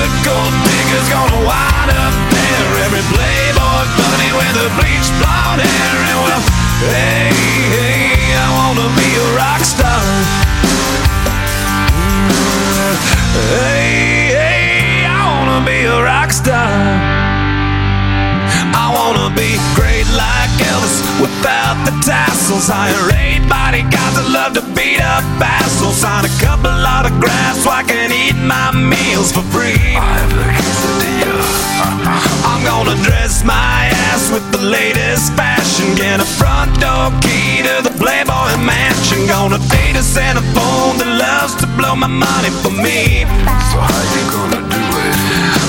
good gold digger's gonna wind up there. Every playboy bunny with the bleach blonde hair. And well, hey, hey, I wanna be a rock star. Hey, hey, I wanna be a rock star. I wanna be great like Elvis without tassels. Hire eight bodyguards that love to beat up assholes. Sign a couple of autographs so I can eat my meals for free. I have the quesadilla. I'm gonna dress my ass with the latest fashion. Get a front door key to the Playboy Mansion. Gonna date a Santa phone that loves to blow my money for me. So how you gonna do it?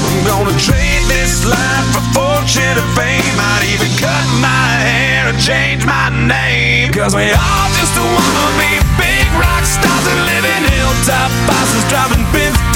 I'm gonna trade this life for fortune and fame. I'd even cut my hair and change my name. Cause we all just wanna be big rock stars and living hilltop bosses driving 15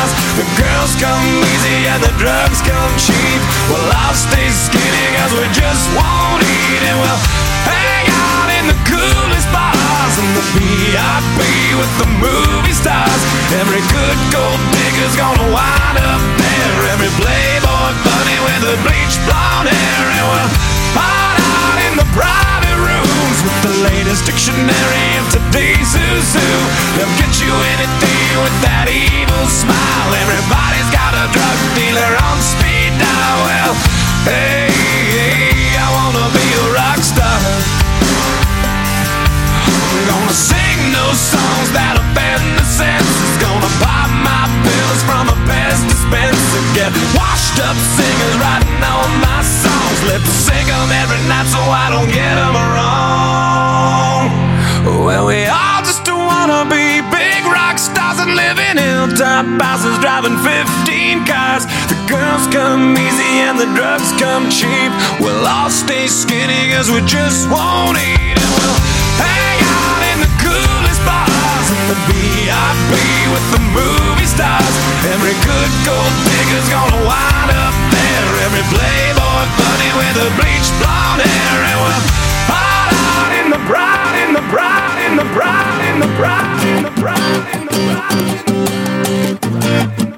house. The girls come easy and the drugs come cheap. Well, I'll stay skinny cause we just won't eat. And we'll hang out in the coolest bars and the VIP with the movie stars. Every good gold digger's gonna wind up there. Every playboy bunny with the bleach blonde hair. And we'll hide out in the private rooms with the latest dictionary of today's who. They'll get you anything with that evil smile. Everybody's got a drug dealer on speed dial. Well, hey, hey I wanna be a rock star. Gonna sing those songs that offend the senses. Gonna dispenser. Get washed up singers writing all my songs. Lip them every night so I don't get them wrong. Well, we all just wanna be big rock stars and live in hilltop houses, driving 15 cars. The girls come easy and the drugs come cheap. We'll all stay skinny cause we just won't eat. And we'll hang out in the coolest bars in the VIP with the movie stars. Every good gold digger's gonna wind up there. Every playboy bunny with a bleached blonde hair. And we'll hide out in the bride, in the bride, in the bride, in the bride, in the bride, in the bride. In the bride.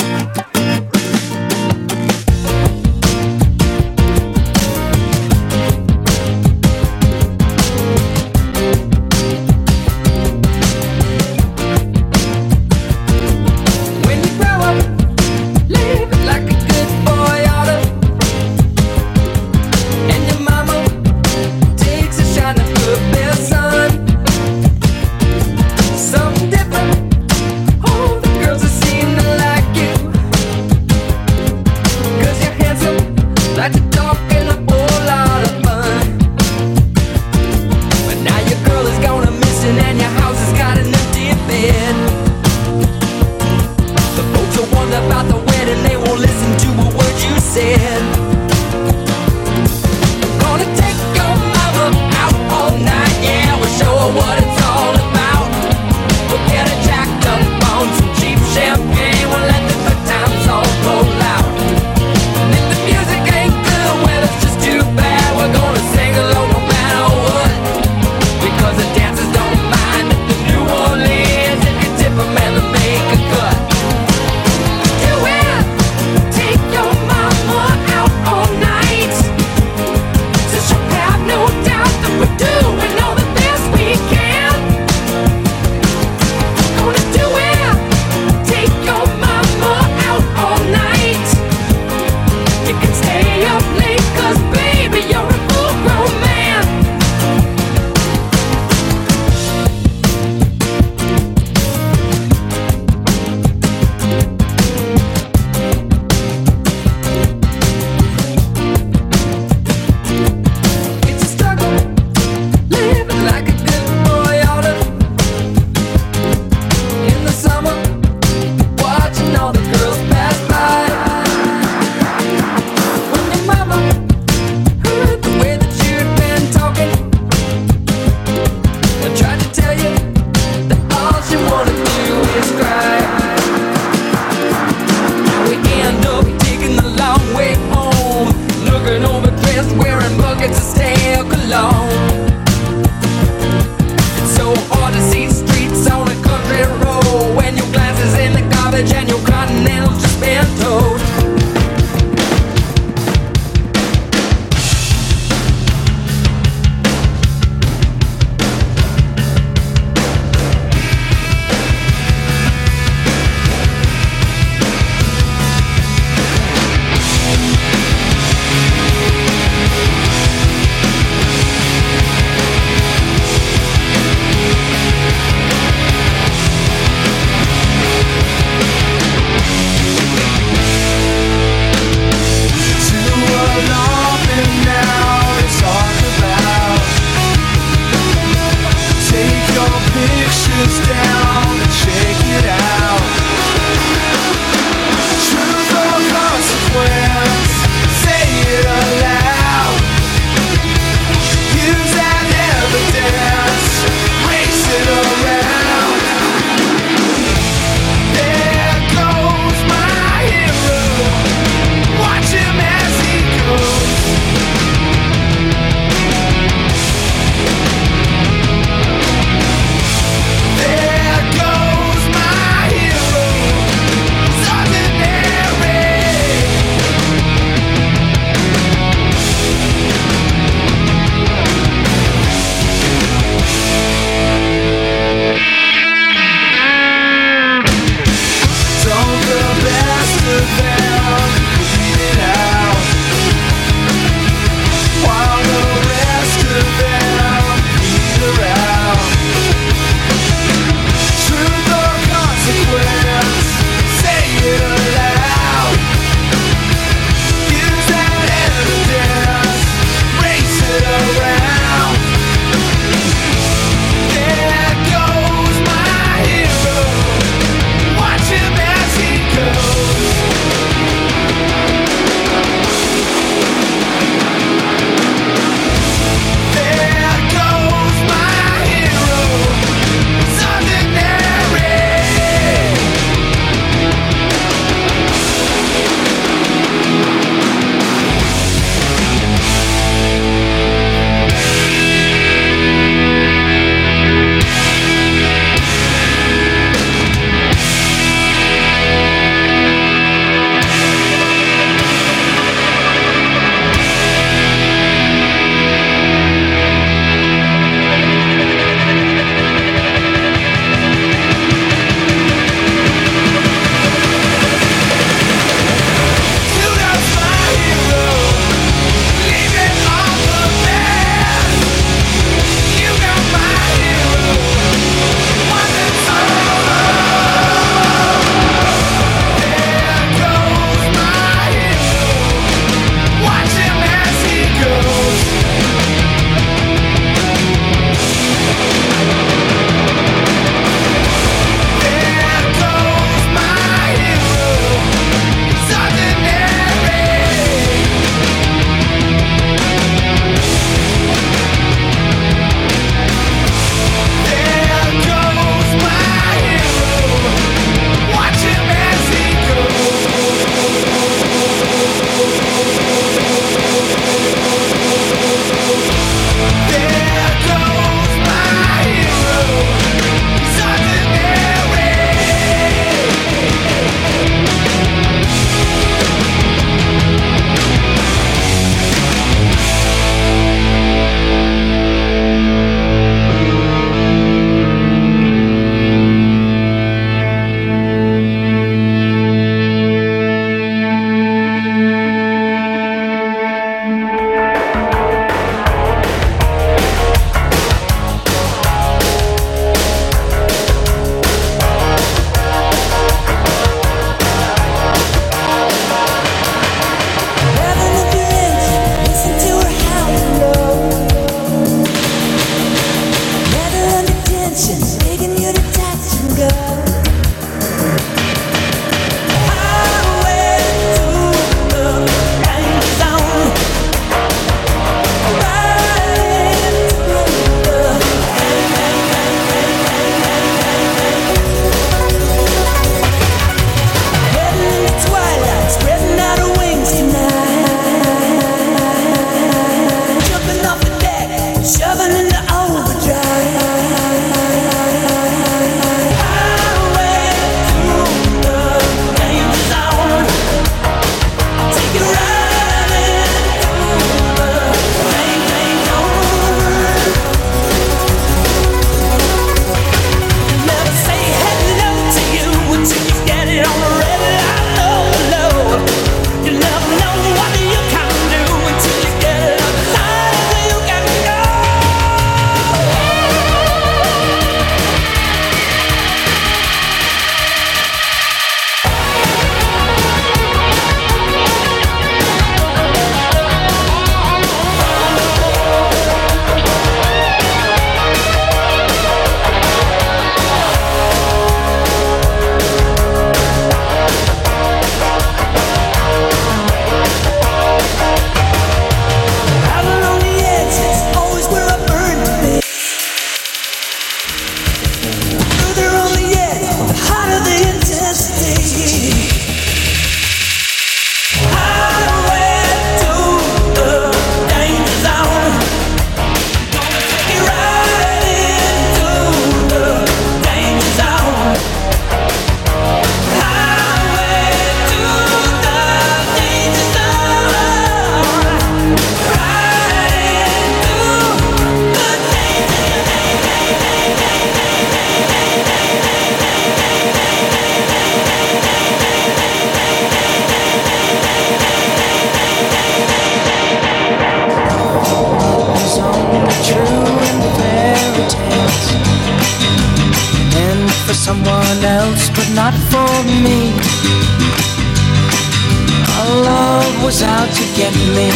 was out to get me.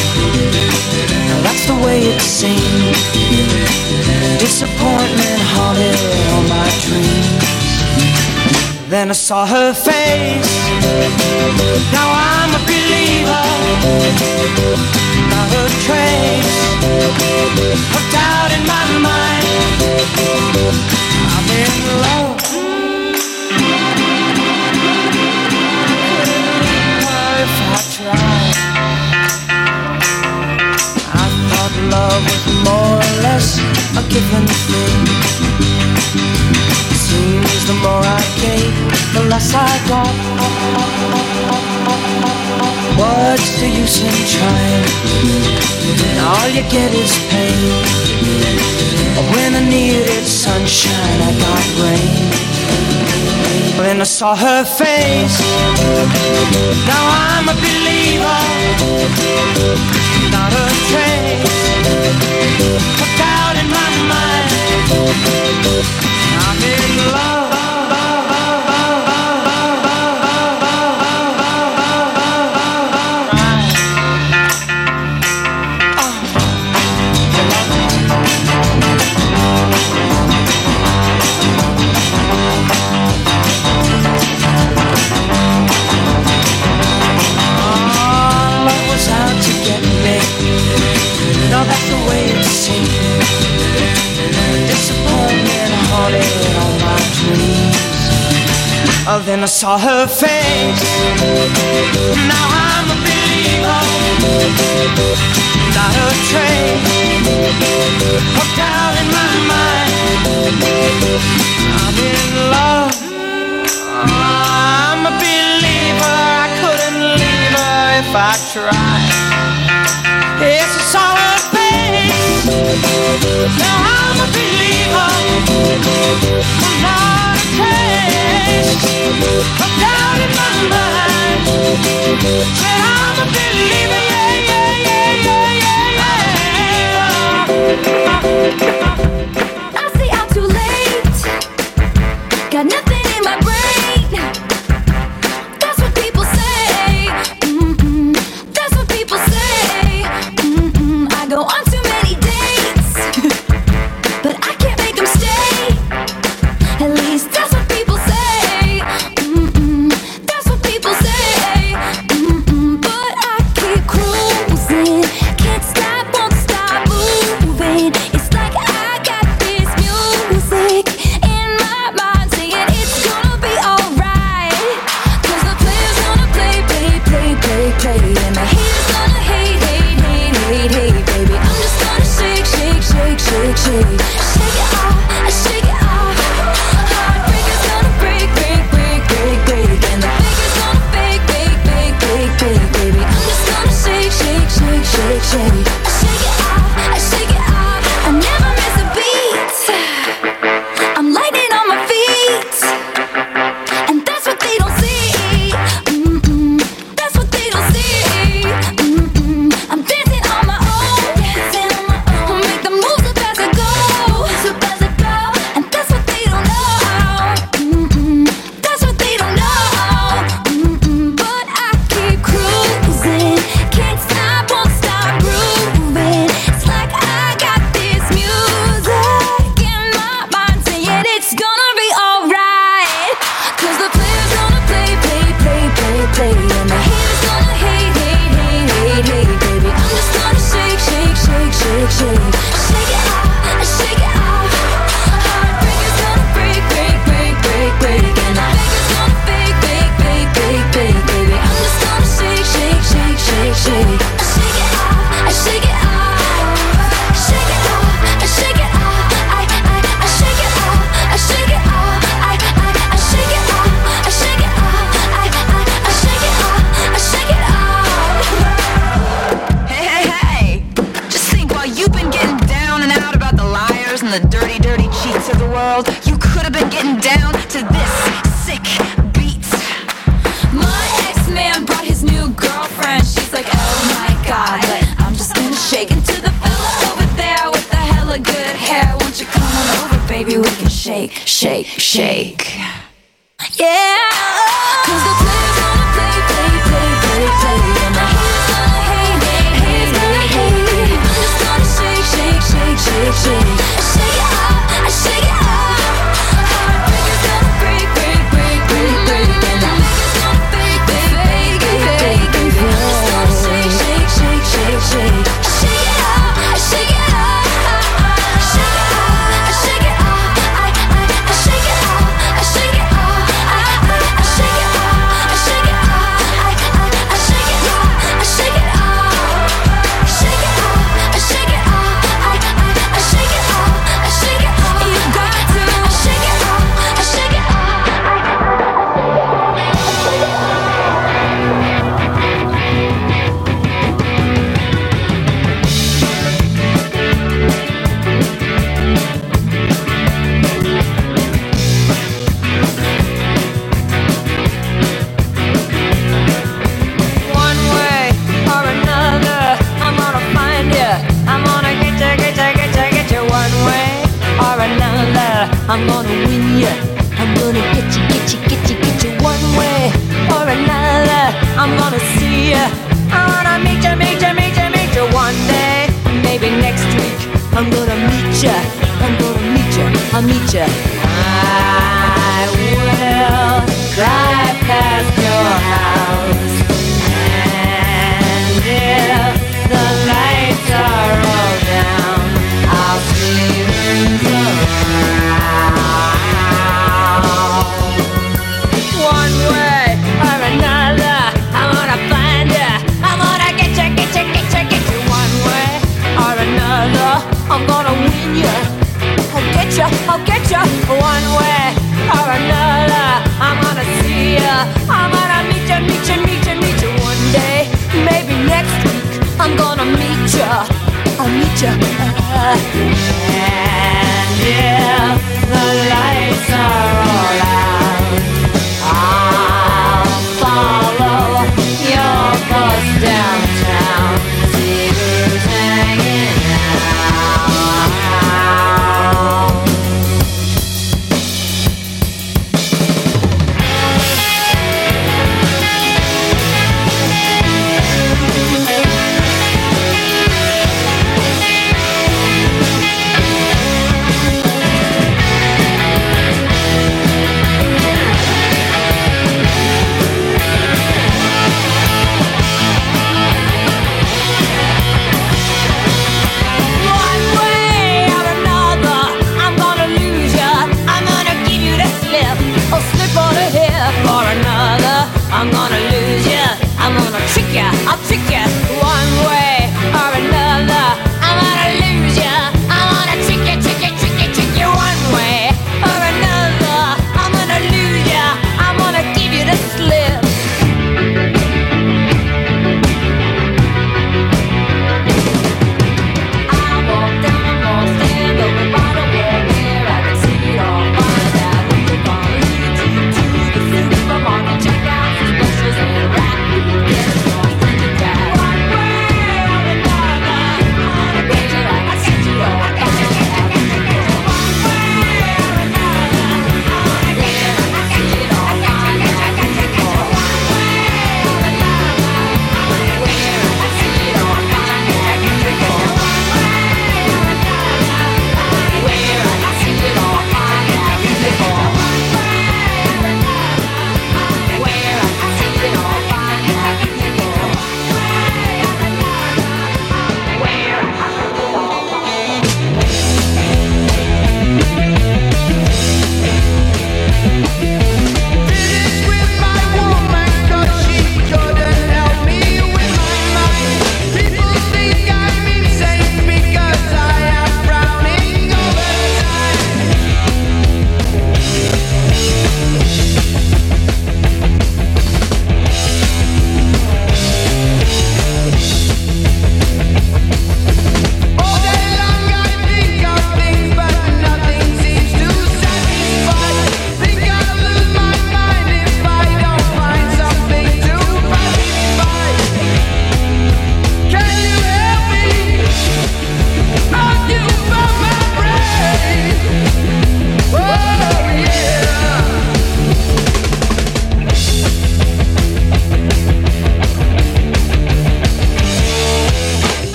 Now that's the way it seems. Disappointment haunted all my dreams. Then I saw her face. Now I'm a believer. Not a trace of doubt in my mind. I'm in love. love was more or less a given thing. Seems the more I gave, the less I got. What's the use in trying? when all you get is pain. When I needed sunshine, I got rain. When I saw her face, now I'm a believer not a trace Hooked out in my mind. I'm in love that's the way it seems. Disappointment haunted all my dreams. Oh, then I saw her face. Now I'm a believer. Not a trace. Hooked out in my mind. I'm in love. I'm a believer. I couldn't leave her if I tried. Now I'm a believer. In my mind. But I'm a believer. Yeah, yeah, yeah, yeah, yeah.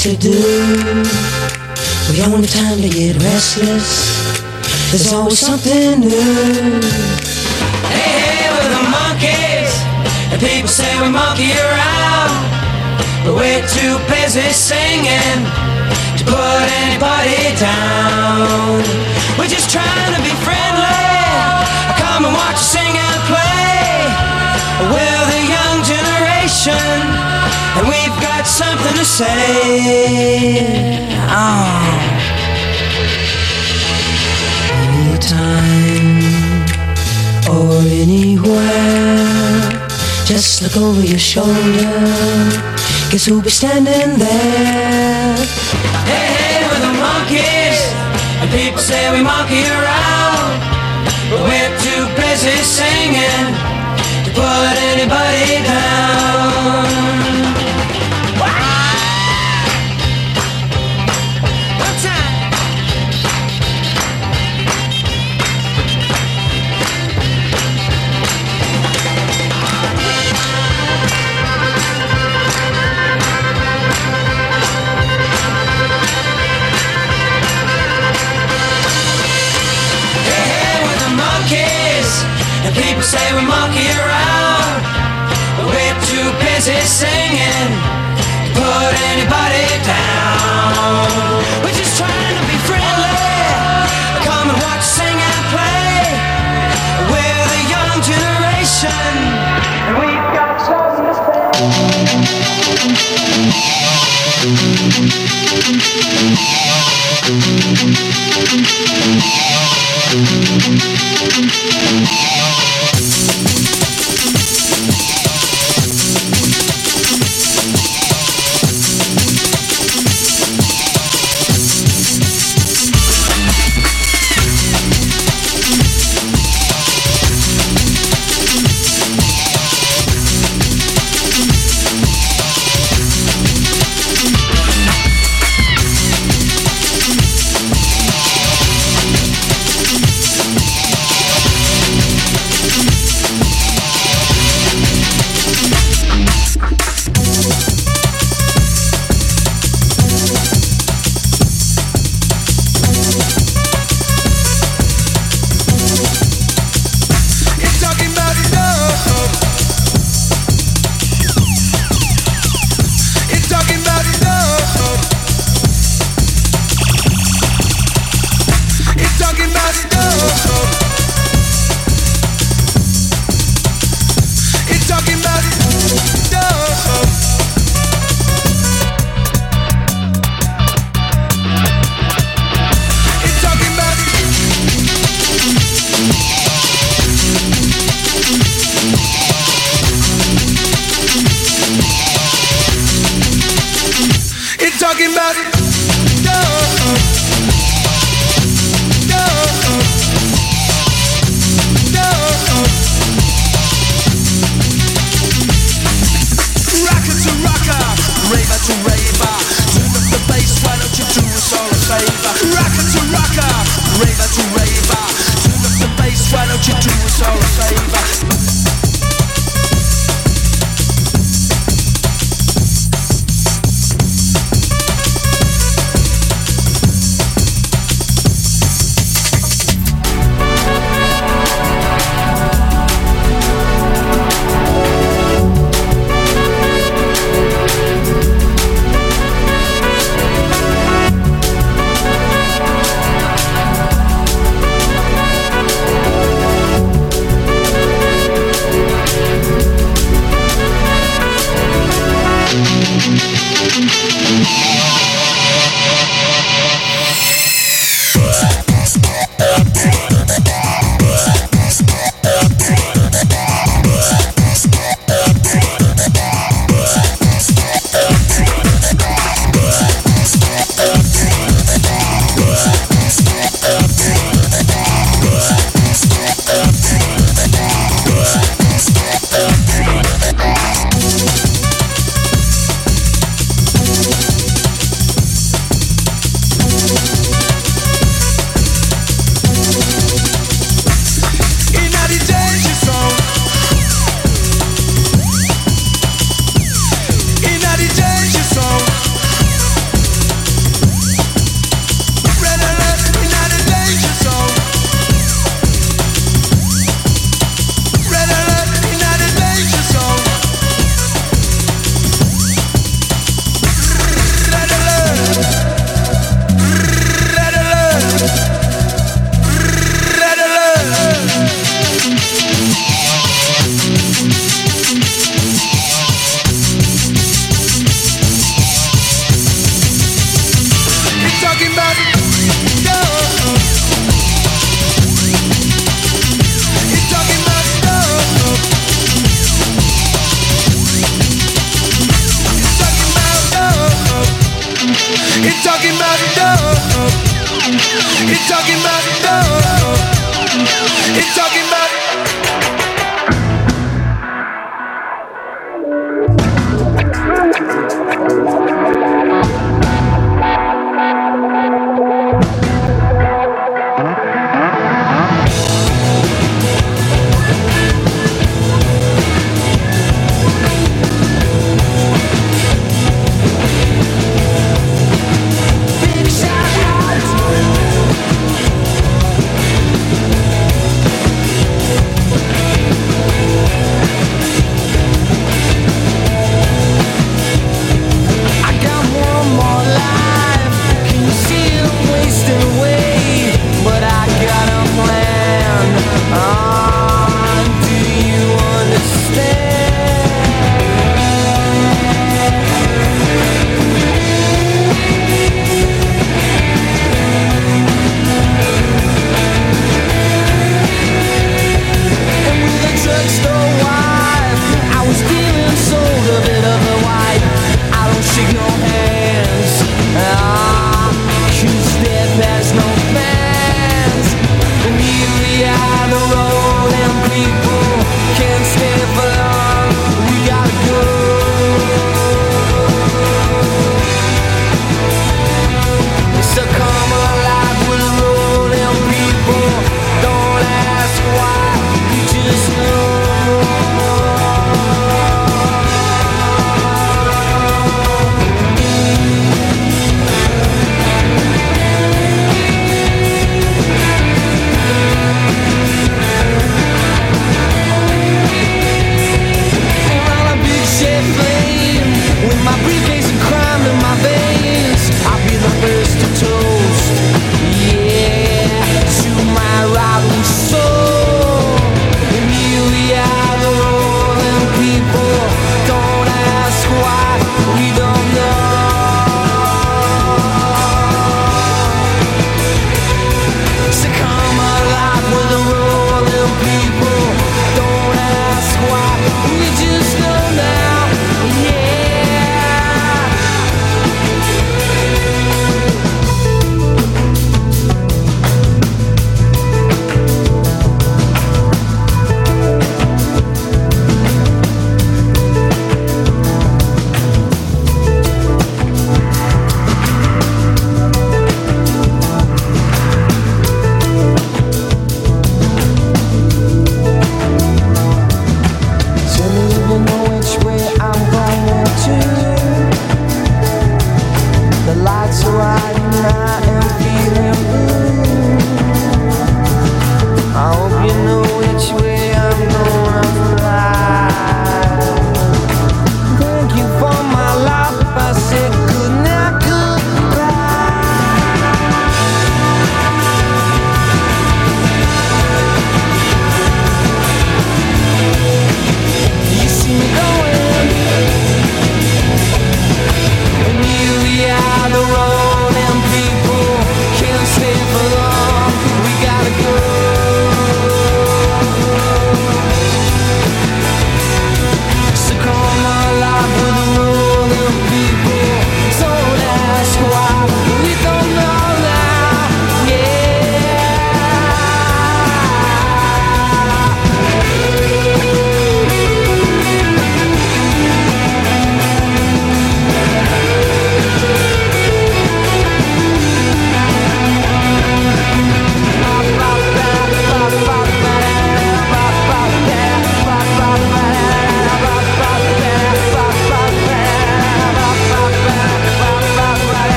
To do. We don't have time to get restless. There's always something new. Hey, hey, we're the Monkees, and people say we monkey around. But we're too busy singing to put anybody down. We're just trying to be friendly. Come and watch us sing and play. We're the young generation, and we've got something to say. Oh. Anytime or anywhere, just look over your shoulder. Guess who'll be standing there? Hey, hey, we're the Monkees, and people say we monkey around. But we're too busy singing to put anybody down. Say we monkey around. We're too busy singing to put anybody down. We're just trying to be friendly. Come and watch, sing and play. We're the young generation, and we've got something to say. It's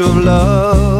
of love.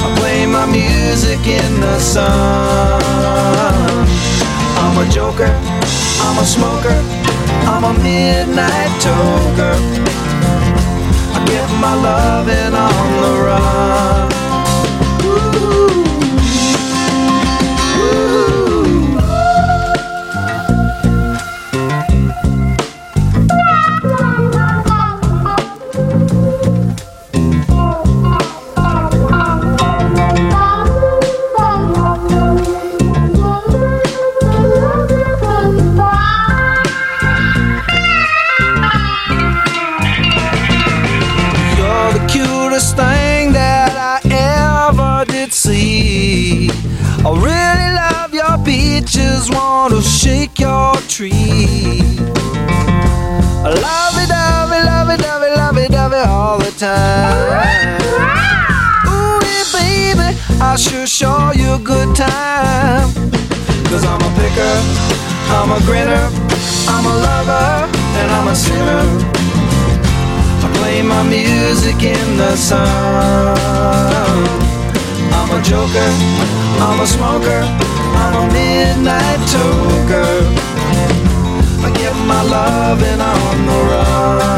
I play my music in the sun. I'm a joker, I'm a smoker, I'm a midnight toker. I get my loving on the run. Time. Ooh, yeah, baby, I sure show you a good time. Cause I'm a picker, I'm a grinner, I'm a lover, and I'm a sinner. I play my music in the sun. I'm a joker, I'm a smoker, I'm a midnight toker. I get my loving on the run.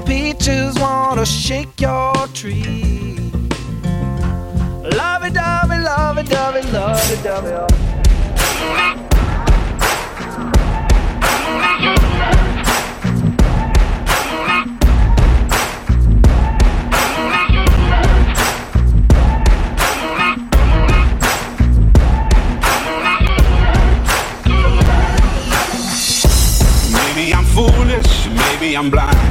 peaches, wanna shake your tree. Love it, dovey, love it, dovey, love it, dovey. Maybe I'm foolish, maybe I'm blind.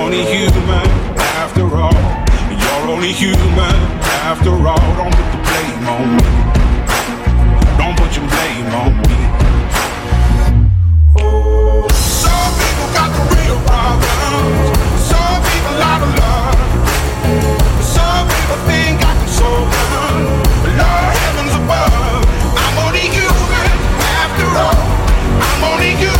only human after all. You're only human after all. Don't put the blame on me. Don't put your blame on me. Some people got the real problems. Some people love. Some people think can solve. Lord, heavens above. I'm only human after all. I'm only human.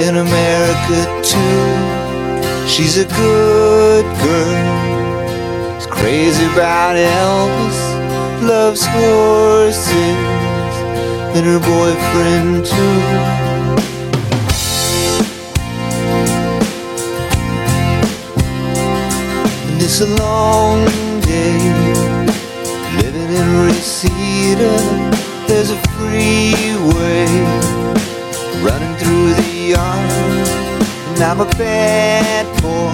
In America too. She's a good girl. She's crazy about Elvis. Loves horses and her boyfriend too. And it's a long day living in Reseda. There's a freeway running through the yard. And I'm a bad boy,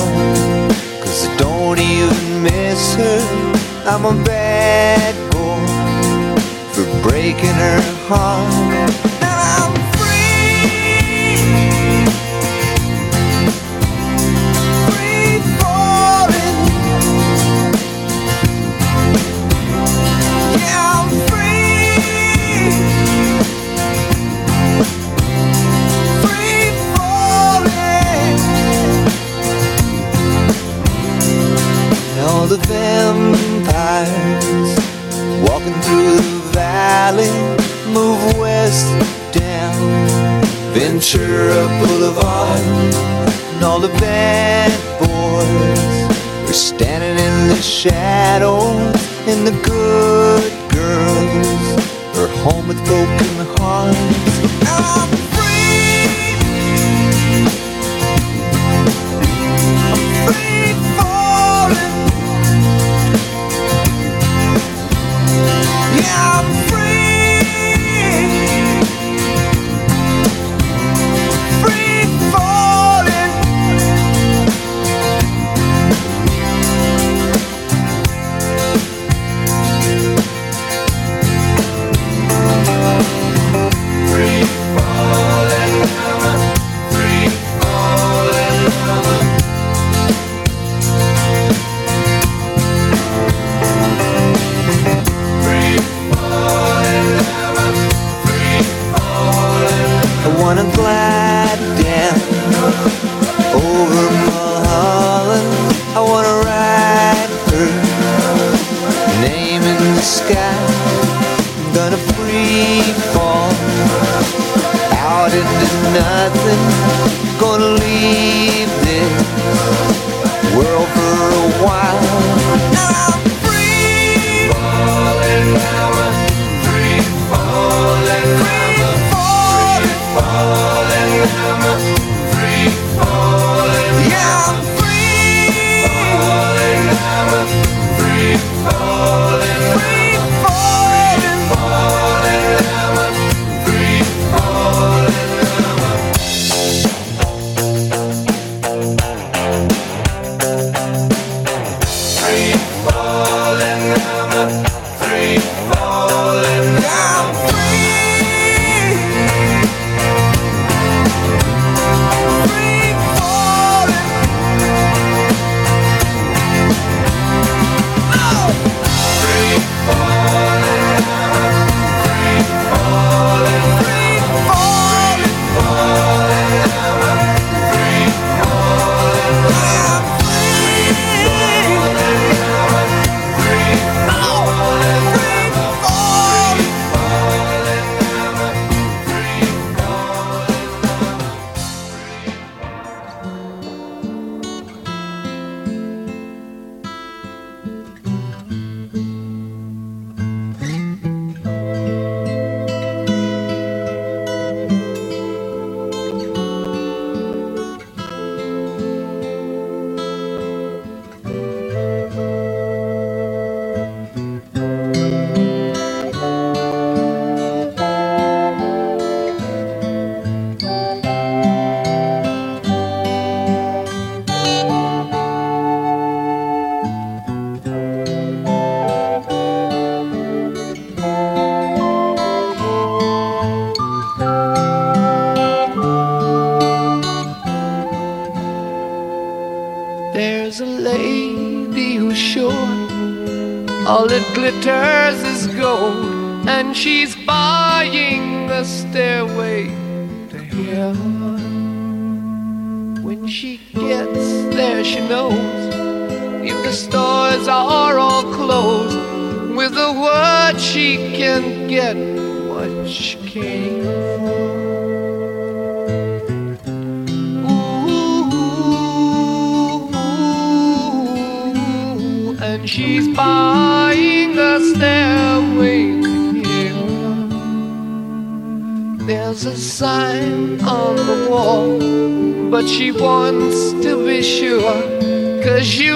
cause I don't even miss her. I'm a bad boy for breaking her heart. The vampires walking through the valley move west down Ventura Boulevard. And all the bad boys are standing in the shadows, and the good name in the sky. I'm gonna free fall out into nothing. Gonna leave this world for a while. I'm free falling, free falling, free falling, falling, free falling. I'm free falling, free falling,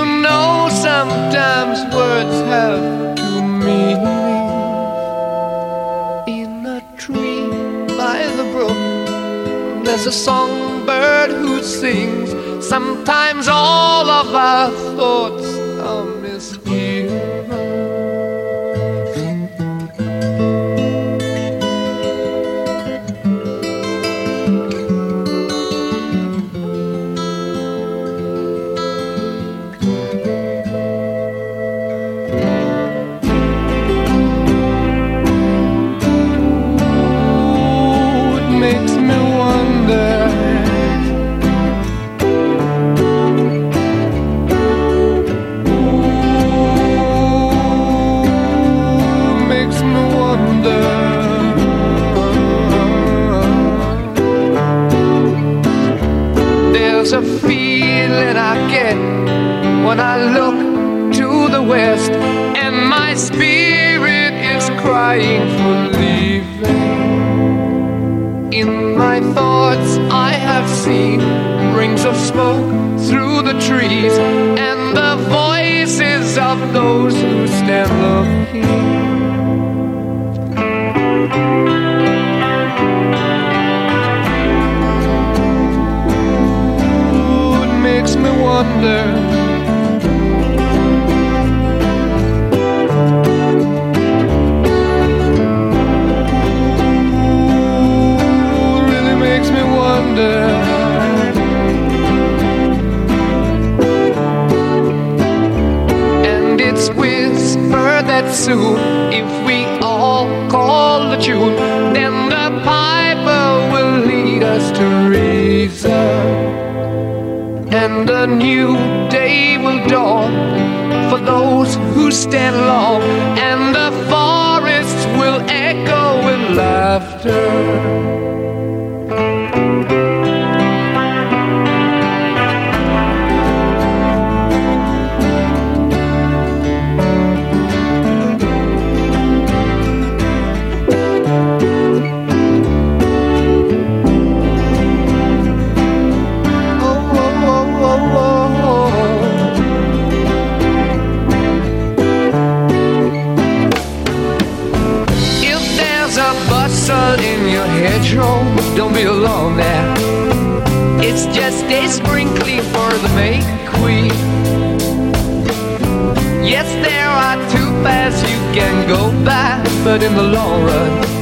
you know sometimes words have two meanings. In a tree by the brook, there's a songbird who sings. Sometimes all of our thoughts I have seen rings of smoke through the trees, and the voices of those who stand looking. Makes me wonder. And it's whispered that soon, if we all call the tune, then the piper will lead us to reason. And a new day will dawn for those who stand long, and the forests will echo with laughter. But in the long run,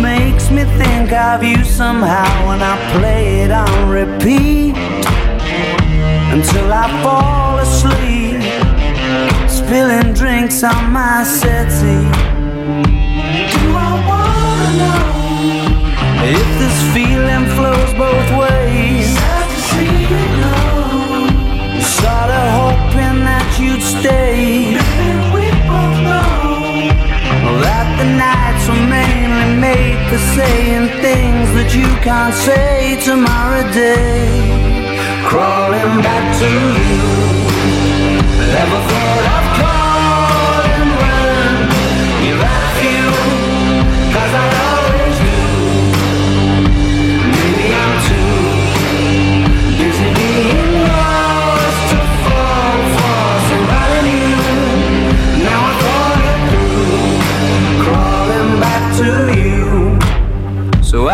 makes me think of you somehow when I play it on repeat until I fall asleep, spilling drinks on my settee. Do I wanna know if this feeling flows both ways? Sad to see you go. Sorta hoping that you'd stay. we both know that the nights mainly for saying things that you can't say tomorrow day. Crawling back to you. Never thought of calling when you left you. Cause I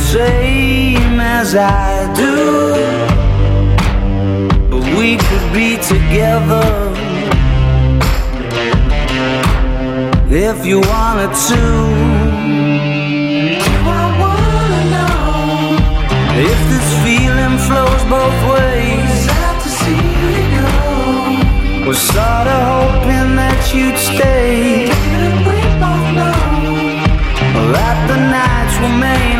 same as I do we could be together if you wanted to. I wanna know if this feeling flows both ways? Sad to see you go. Was sorta hoping that you'd stay. Didn't we both know that the nights were made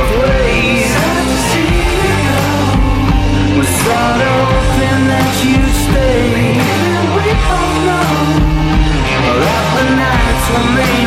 for me